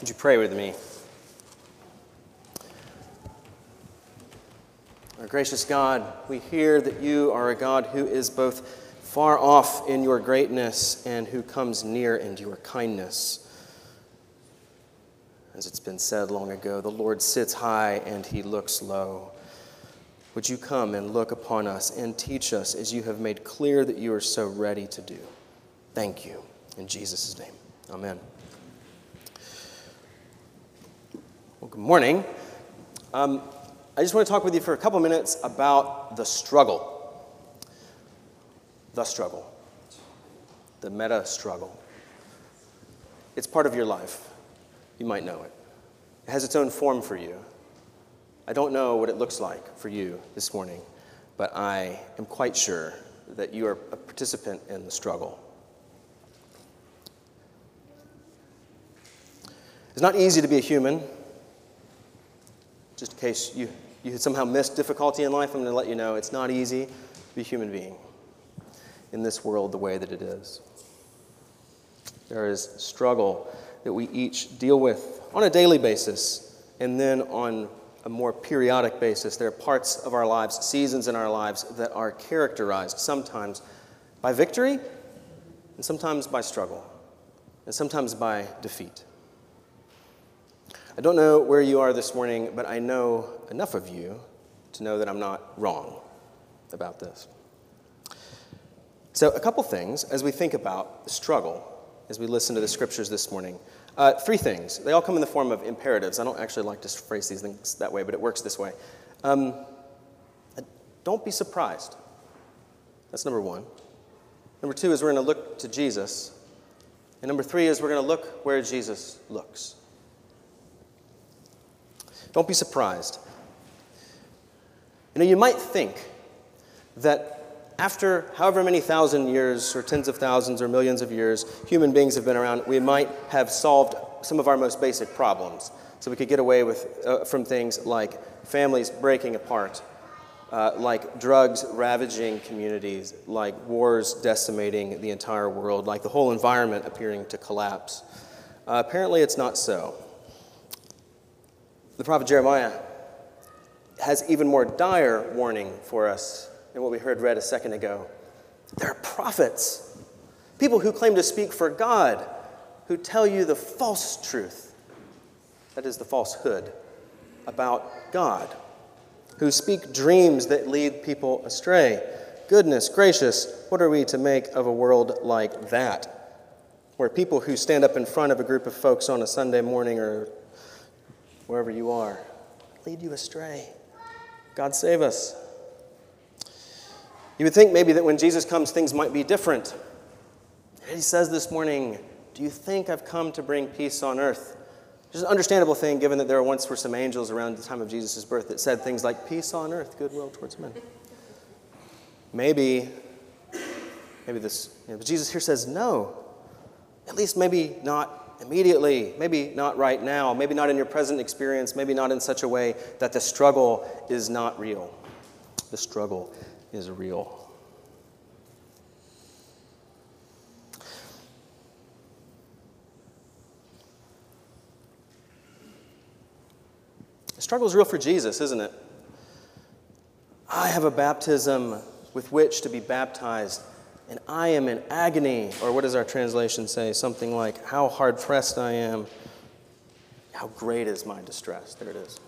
Would you pray with me? Our gracious God, we hear that you are a God who is both far off in your greatness and who comes near in your kindness. As it's been said long ago, the Lord sits high and he looks low. Would you come and look upon us and teach us as you have made clear that you are so ready to do? Thank you. In Jesus' name, amen. Well, good morning. Um, I just want to talk with you for a couple minutes about the struggle. The struggle. The meta struggle. It's part of your life. You might know it. It has its own form for you. I don't know what it looks like for you this morning, but I am quite sure that you are a participant in the struggle. It's not easy to be a human just in case you, you had somehow missed difficulty in life, I'm going to let you know it's not easy to be a human being in this world the way that it is. There is struggle that we each deal with on a daily basis, and then on a more periodic basis. There are parts of our lives, seasons in our lives, that are characterized sometimes by victory, and sometimes by struggle, and sometimes by defeat. I don't know where you are this morning, but I know enough of you to know that I'm not wrong about this. So, a couple things as we think about the struggle, as we listen to the scriptures this morning. Uh, three things. They all come in the form of imperatives. I don't actually like to phrase these things that way, but it works this way. Um, don't be surprised. That's number one. Number two is we're going to look to Jesus. And number three is we're going to look where Jesus looks. Don't be surprised. You know, you might think that after however many thousand years, or tens of thousands, or millions of years human beings have been around, we might have solved some of our most basic problems. So we could get away with, uh, from things like families breaking apart, uh, like drugs ravaging communities, like wars decimating the entire world, like the whole environment appearing to collapse. Uh, apparently, it's not so. The prophet Jeremiah has even more dire warning for us than what we heard read a second ago. There are prophets, people who claim to speak for God, who tell you the false truth, that is, the falsehood about God, who speak dreams that lead people astray. Goodness gracious, what are we to make of a world like that? Where people who stand up in front of a group of folks on a Sunday morning or wherever you are, lead you astray. God save us. You would think maybe that when Jesus comes, things might be different. He says this morning, Do you think I've come to bring peace on earth? Which is an understandable thing, given that there once were some angels around the time of Jesus' birth that said things like, Peace on earth, goodwill towards men. Maybe, maybe this, you know, but Jesus here says, No. At least maybe not immediately, maybe not right now, maybe not in your present experience, maybe not in such a way that the struggle is not real. The struggle is real. The struggle is real for Jesus, isn't it? I have a baptism with which to be baptized and I am in agony. Or what does our translation say? Something like, How hard pressed I am. How great is my distress. There it is.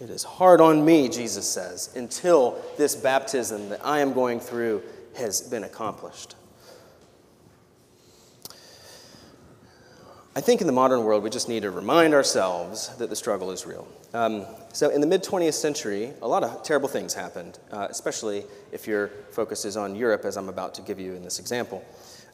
It is hard on me, Jesus says, until this baptism that I am going through has been accomplished. I think in the modern world, we just need to remind ourselves that the struggle is real. Um, so, in the mid 20th century, a lot of terrible things happened, uh, especially if your focus is on Europe, as I'm about to give you in this example.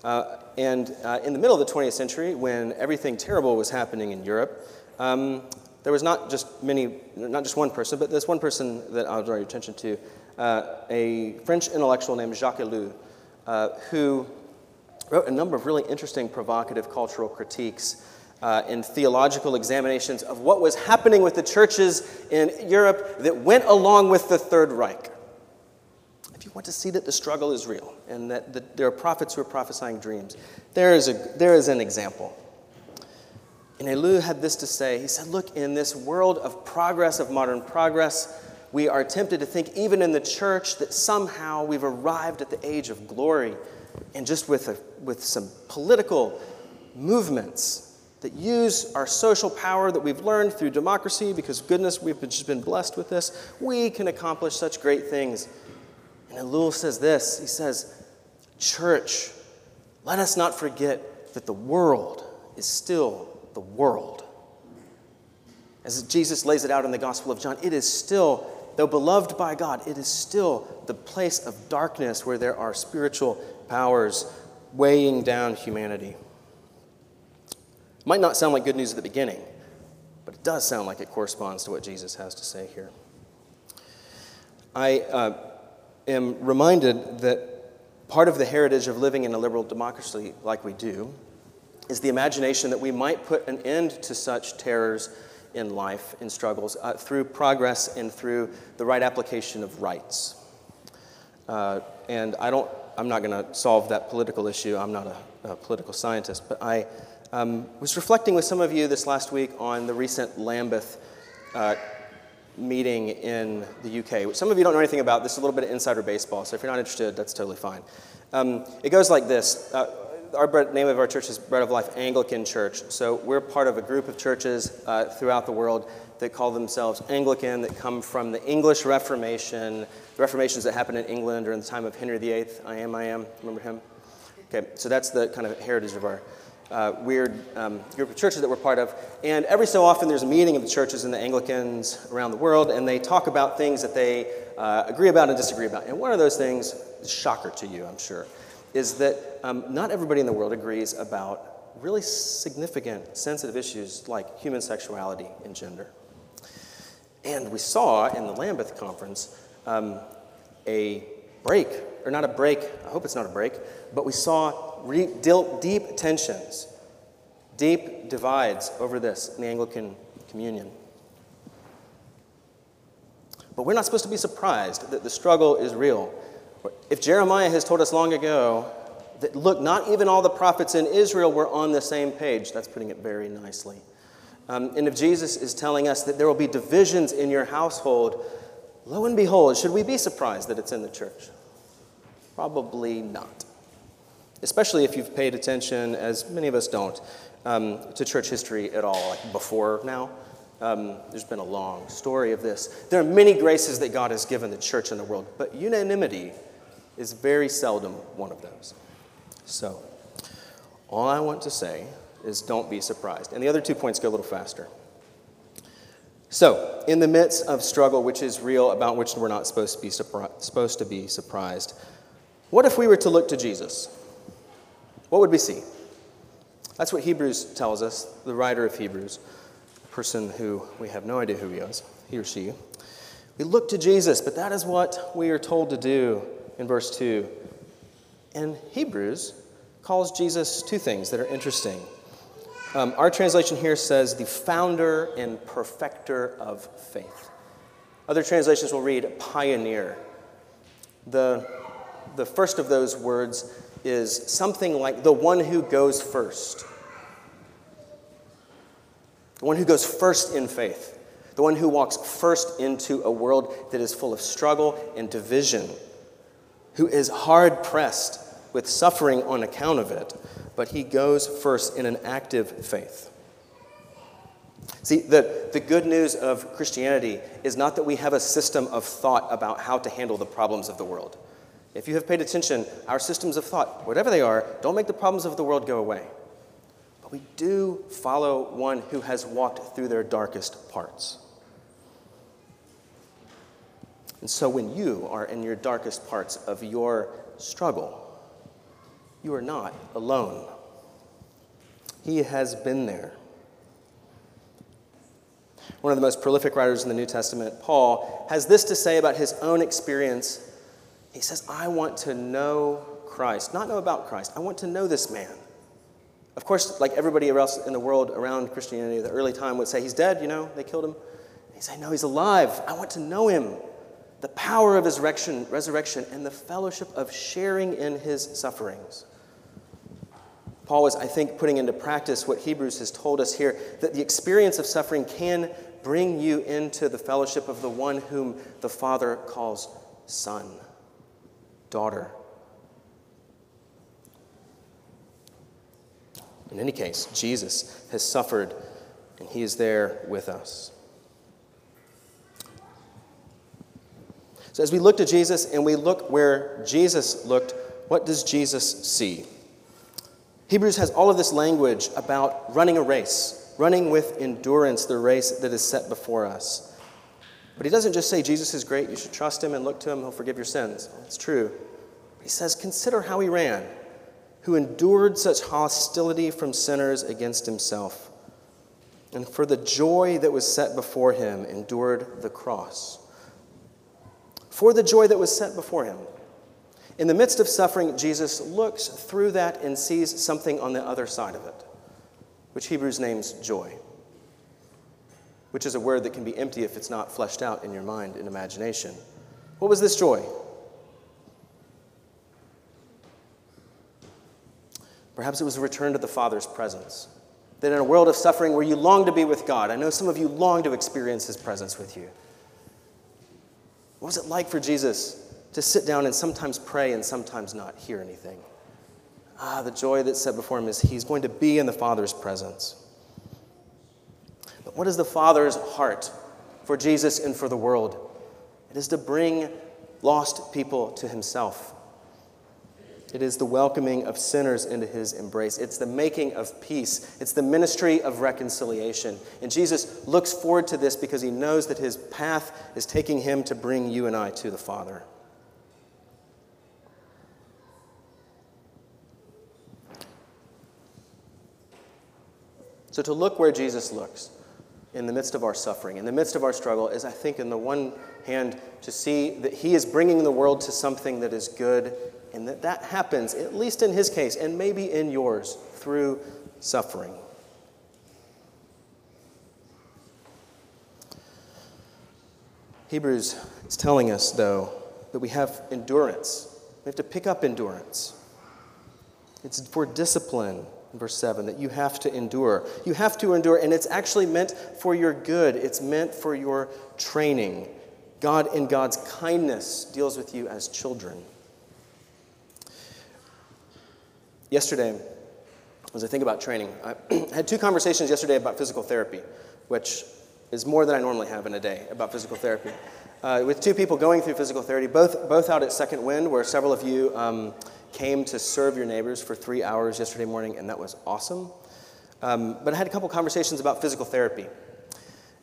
Uh, and uh, in the middle of the 20th century, when everything terrible was happening in Europe, um, there was not just many, not just one person, but there's one person that I'll draw your attention to, uh, a French intellectual named Jacques Ellul, uh, who wrote a number of really interesting, provocative cultural critiques uh, and theological examinations of what was happening with the churches in Europe that went along with the Third Reich. If you want to see that the struggle is real and that the, there are prophets who are prophesying dreams, there is, a, there is an example. And Ellul had this to say. He said, Look, in this world of progress, of modern progress, we are tempted to think, even in the church, that somehow we've arrived at the age of glory. And just with, a, with some political movements that use our social power that we've learned through democracy, because goodness, we've just been blessed with this, we can accomplish such great things. And Ellul says this He says, Church, let us not forget that the world is still the world. As Jesus lays it out in the Gospel of John, it is still though beloved by God, it is still the place of darkness where there are spiritual powers weighing down humanity. Might not sound like good news at the beginning, but it does sound like it corresponds to what Jesus has to say here. I uh, am reminded that part of the heritage of living in a liberal democracy like we do is the imagination that we might put an end to such terrors in life, in struggles, uh, through progress and through the right application of rights. Uh, and I don't, I'm not going to solve that political issue. I'm not a, a political scientist, but I um, was reflecting with some of you this last week on the recent Lambeth uh, meeting in the UK, which some of you don't know anything about. This is a little bit of insider baseball, so if you're not interested, that's totally fine. Um, it goes like this uh, our name of our church is Bread of Life Anglican Church. So we're part of a group of churches uh, throughout the world that call themselves Anglican, that come from the English Reformation, the Reformations that happened in England during the time of Henry VIII. I am, I am. Remember him? Okay, so that's the kind of heritage of our uh, weird um, group of churches that we're part of. And every so often there's a meeting of the churches and the Anglicans around the world, and they talk about things that they uh, agree about and disagree about. And one of those things is shocker to you, I'm sure is that um, not everybody in the world agrees about really significant, sensitive issues like human sexuality and gender. And we saw in the Lambeth conference um, a break, or not a break, I hope it's not a break, but we saw re- deep tensions, deep divides over this in the Anglican communion. But we're not supposed to be surprised that the struggle is real if Jeremiah has told us long ago that, look, not even all the prophets in Israel were on the same page, that's putting it very nicely. Um, and if Jesus is telling us that there will be divisions in your household, lo and behold, should we be surprised that it's in the church? Probably not. Especially if you've paid attention, as many of us don't, um, to church history at all, like before now. Um, there's been a long story of this. There are many graces that God has given the church and the world, but unanimity is very seldom one of those. So, all I want to say is don't be surprised. And the other two points go a little faster. So, in the midst of struggle, which is real, about which we're not supposed to be, surpri- supposed to be surprised, what if we were to look to Jesus? What would we see? That's what Hebrews tells us, the writer of Hebrews, a person who we have no idea who he is, he or she. We look to Jesus, but that is what we are told to do in verse 2. And Hebrews calls Jesus two things that are interesting. Um, our translation here says the founder and perfecter of faith. Other translations will read pioneer. The, the first of those words is something like the one who goes first. The one who goes first in faith. The one who walks first into a world that is full of struggle and division who is hard pressed with suffering on account of it, but he goes first in an active faith. See, the, the good news of Christianity is not that we have a system of thought about how to handle the problems of the world. If you have paid attention, our systems of thought, whatever they are, don't make the problems of the world go away. But we do follow one who has walked through their darkest parts. And so when you are in your darkest parts of your struggle, you are not alone. He has been there. One of the most prolific writers in the New Testament, Paul, has this to say about his own experience. He says, I want to know Christ, not know about Christ. I want to know this man. Of course, like everybody else in the world around Christianity, the early time would say, He's dead, you know, they killed him. He'd say, No, he's alive. I want to know him the power of his resurrection and the fellowship of sharing in his sufferings. Paul was, I think, putting into practice what Hebrews has told us here that the experience of suffering can bring you into the fellowship of the one whom the Father calls son, daughter. In any case, Jesus has suffered and he is there with us. So, as we look to Jesus and we look where Jesus looked, what does Jesus see? Hebrews has all of this language about running a race, running with endurance the race that is set before us. But he doesn't just say, Jesus is great, you should trust him and look to him, he'll forgive your sins. That's true. He says, consider how he ran, who endured such hostility from sinners against himself, and for the joy that was set before him, endured the cross for the joy that was set before him. In the midst of suffering, Jesus looks through that and sees something on the other side of it, which Hebrews names joy, which is a word that can be empty if it's not fleshed out in your mind and imagination. What was this joy? Perhaps it was a return to the Father's presence. That in a world of suffering where you long to be with God, I know some of you long to experience His presence with you. What was it like for Jesus to sit down and sometimes pray and sometimes not hear anything? Ah, the joy that's set before him is he's going to be in the Father's presence. But what is the Father's heart for Jesus and for the world? It is to bring lost people to himself. It is the welcoming of sinners into his embrace. It's the making of peace. It's the ministry of reconciliation. And Jesus looks forward to this because he knows that his path is taking him to bring you and I to the Father. So, to look where Jesus looks in the midst of our suffering, in the midst of our struggle, is, I think, in the one hand, to see that he is bringing the world to something that is good and that that happens, at least in his case, and maybe in yours, through suffering. Hebrews is telling us, though, that we have endurance. We have to pick up endurance. It's for discipline, verse 7, that you have to endure. You have to endure, and it's actually meant for your good, it's meant for your training. God, in God's kindness, deals with you as children. Yesterday, as I think about training, I had two conversations yesterday about physical therapy, which is more than I normally have in a day about physical therapy. Uh, with two people going through physical therapy, both, both out at Second Wind, where several of you um, came to serve your neighbors for three hours yesterday morning, and that was awesome. Um, but I had a couple conversations about physical therapy.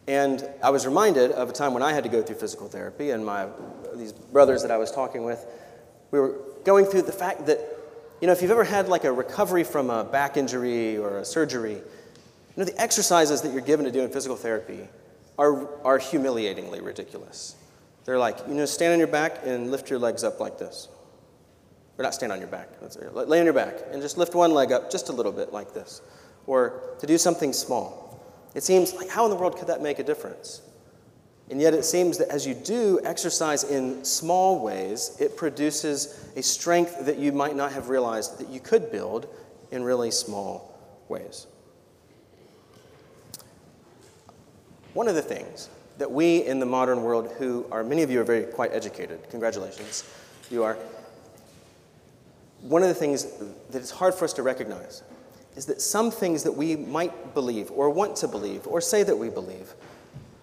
And I was reminded of a time when I had to go through physical therapy, and my, these brothers that I was talking with, we were going through the fact that you know, if you've ever had like a recovery from a back injury or a surgery, you know, the exercises that you're given to do in physical therapy are, are humiliatingly ridiculous. They're like, you know, stand on your back and lift your legs up like this. Or not stand on your back, lay on your back and just lift one leg up just a little bit like this. Or to do something small. It seems like, how in the world could that make a difference? And yet, it seems that as you do exercise in small ways, it produces a strength that you might not have realized that you could build in really small ways. One of the things that we in the modern world, who are many of you are very quite educated, congratulations, you are. One of the things that it's hard for us to recognize is that some things that we might believe or want to believe or say that we believe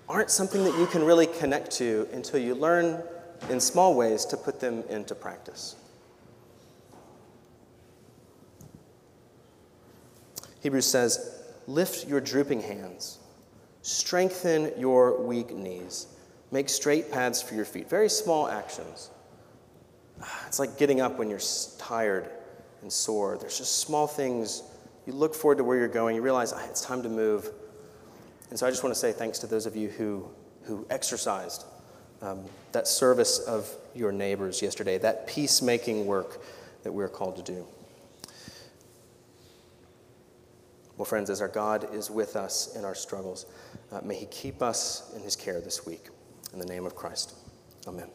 aren't something that you can really connect to until you learn in small ways to put them into practice. Hebrews says, Lift your drooping hands, strengthen your weak knees, make straight paths for your feet. Very small actions. It's like getting up when you're tired and sore. There's just small things. You look forward to where you're going, you realize ah, it's time to move. And so I just want to say thanks to those of you who, who exercised um, that service of your neighbors yesterday, that peacemaking work that we're called to do. Well, friends, as our God is with us in our struggles, uh, may He keep us in His care this week. In the name of Christ. Amen.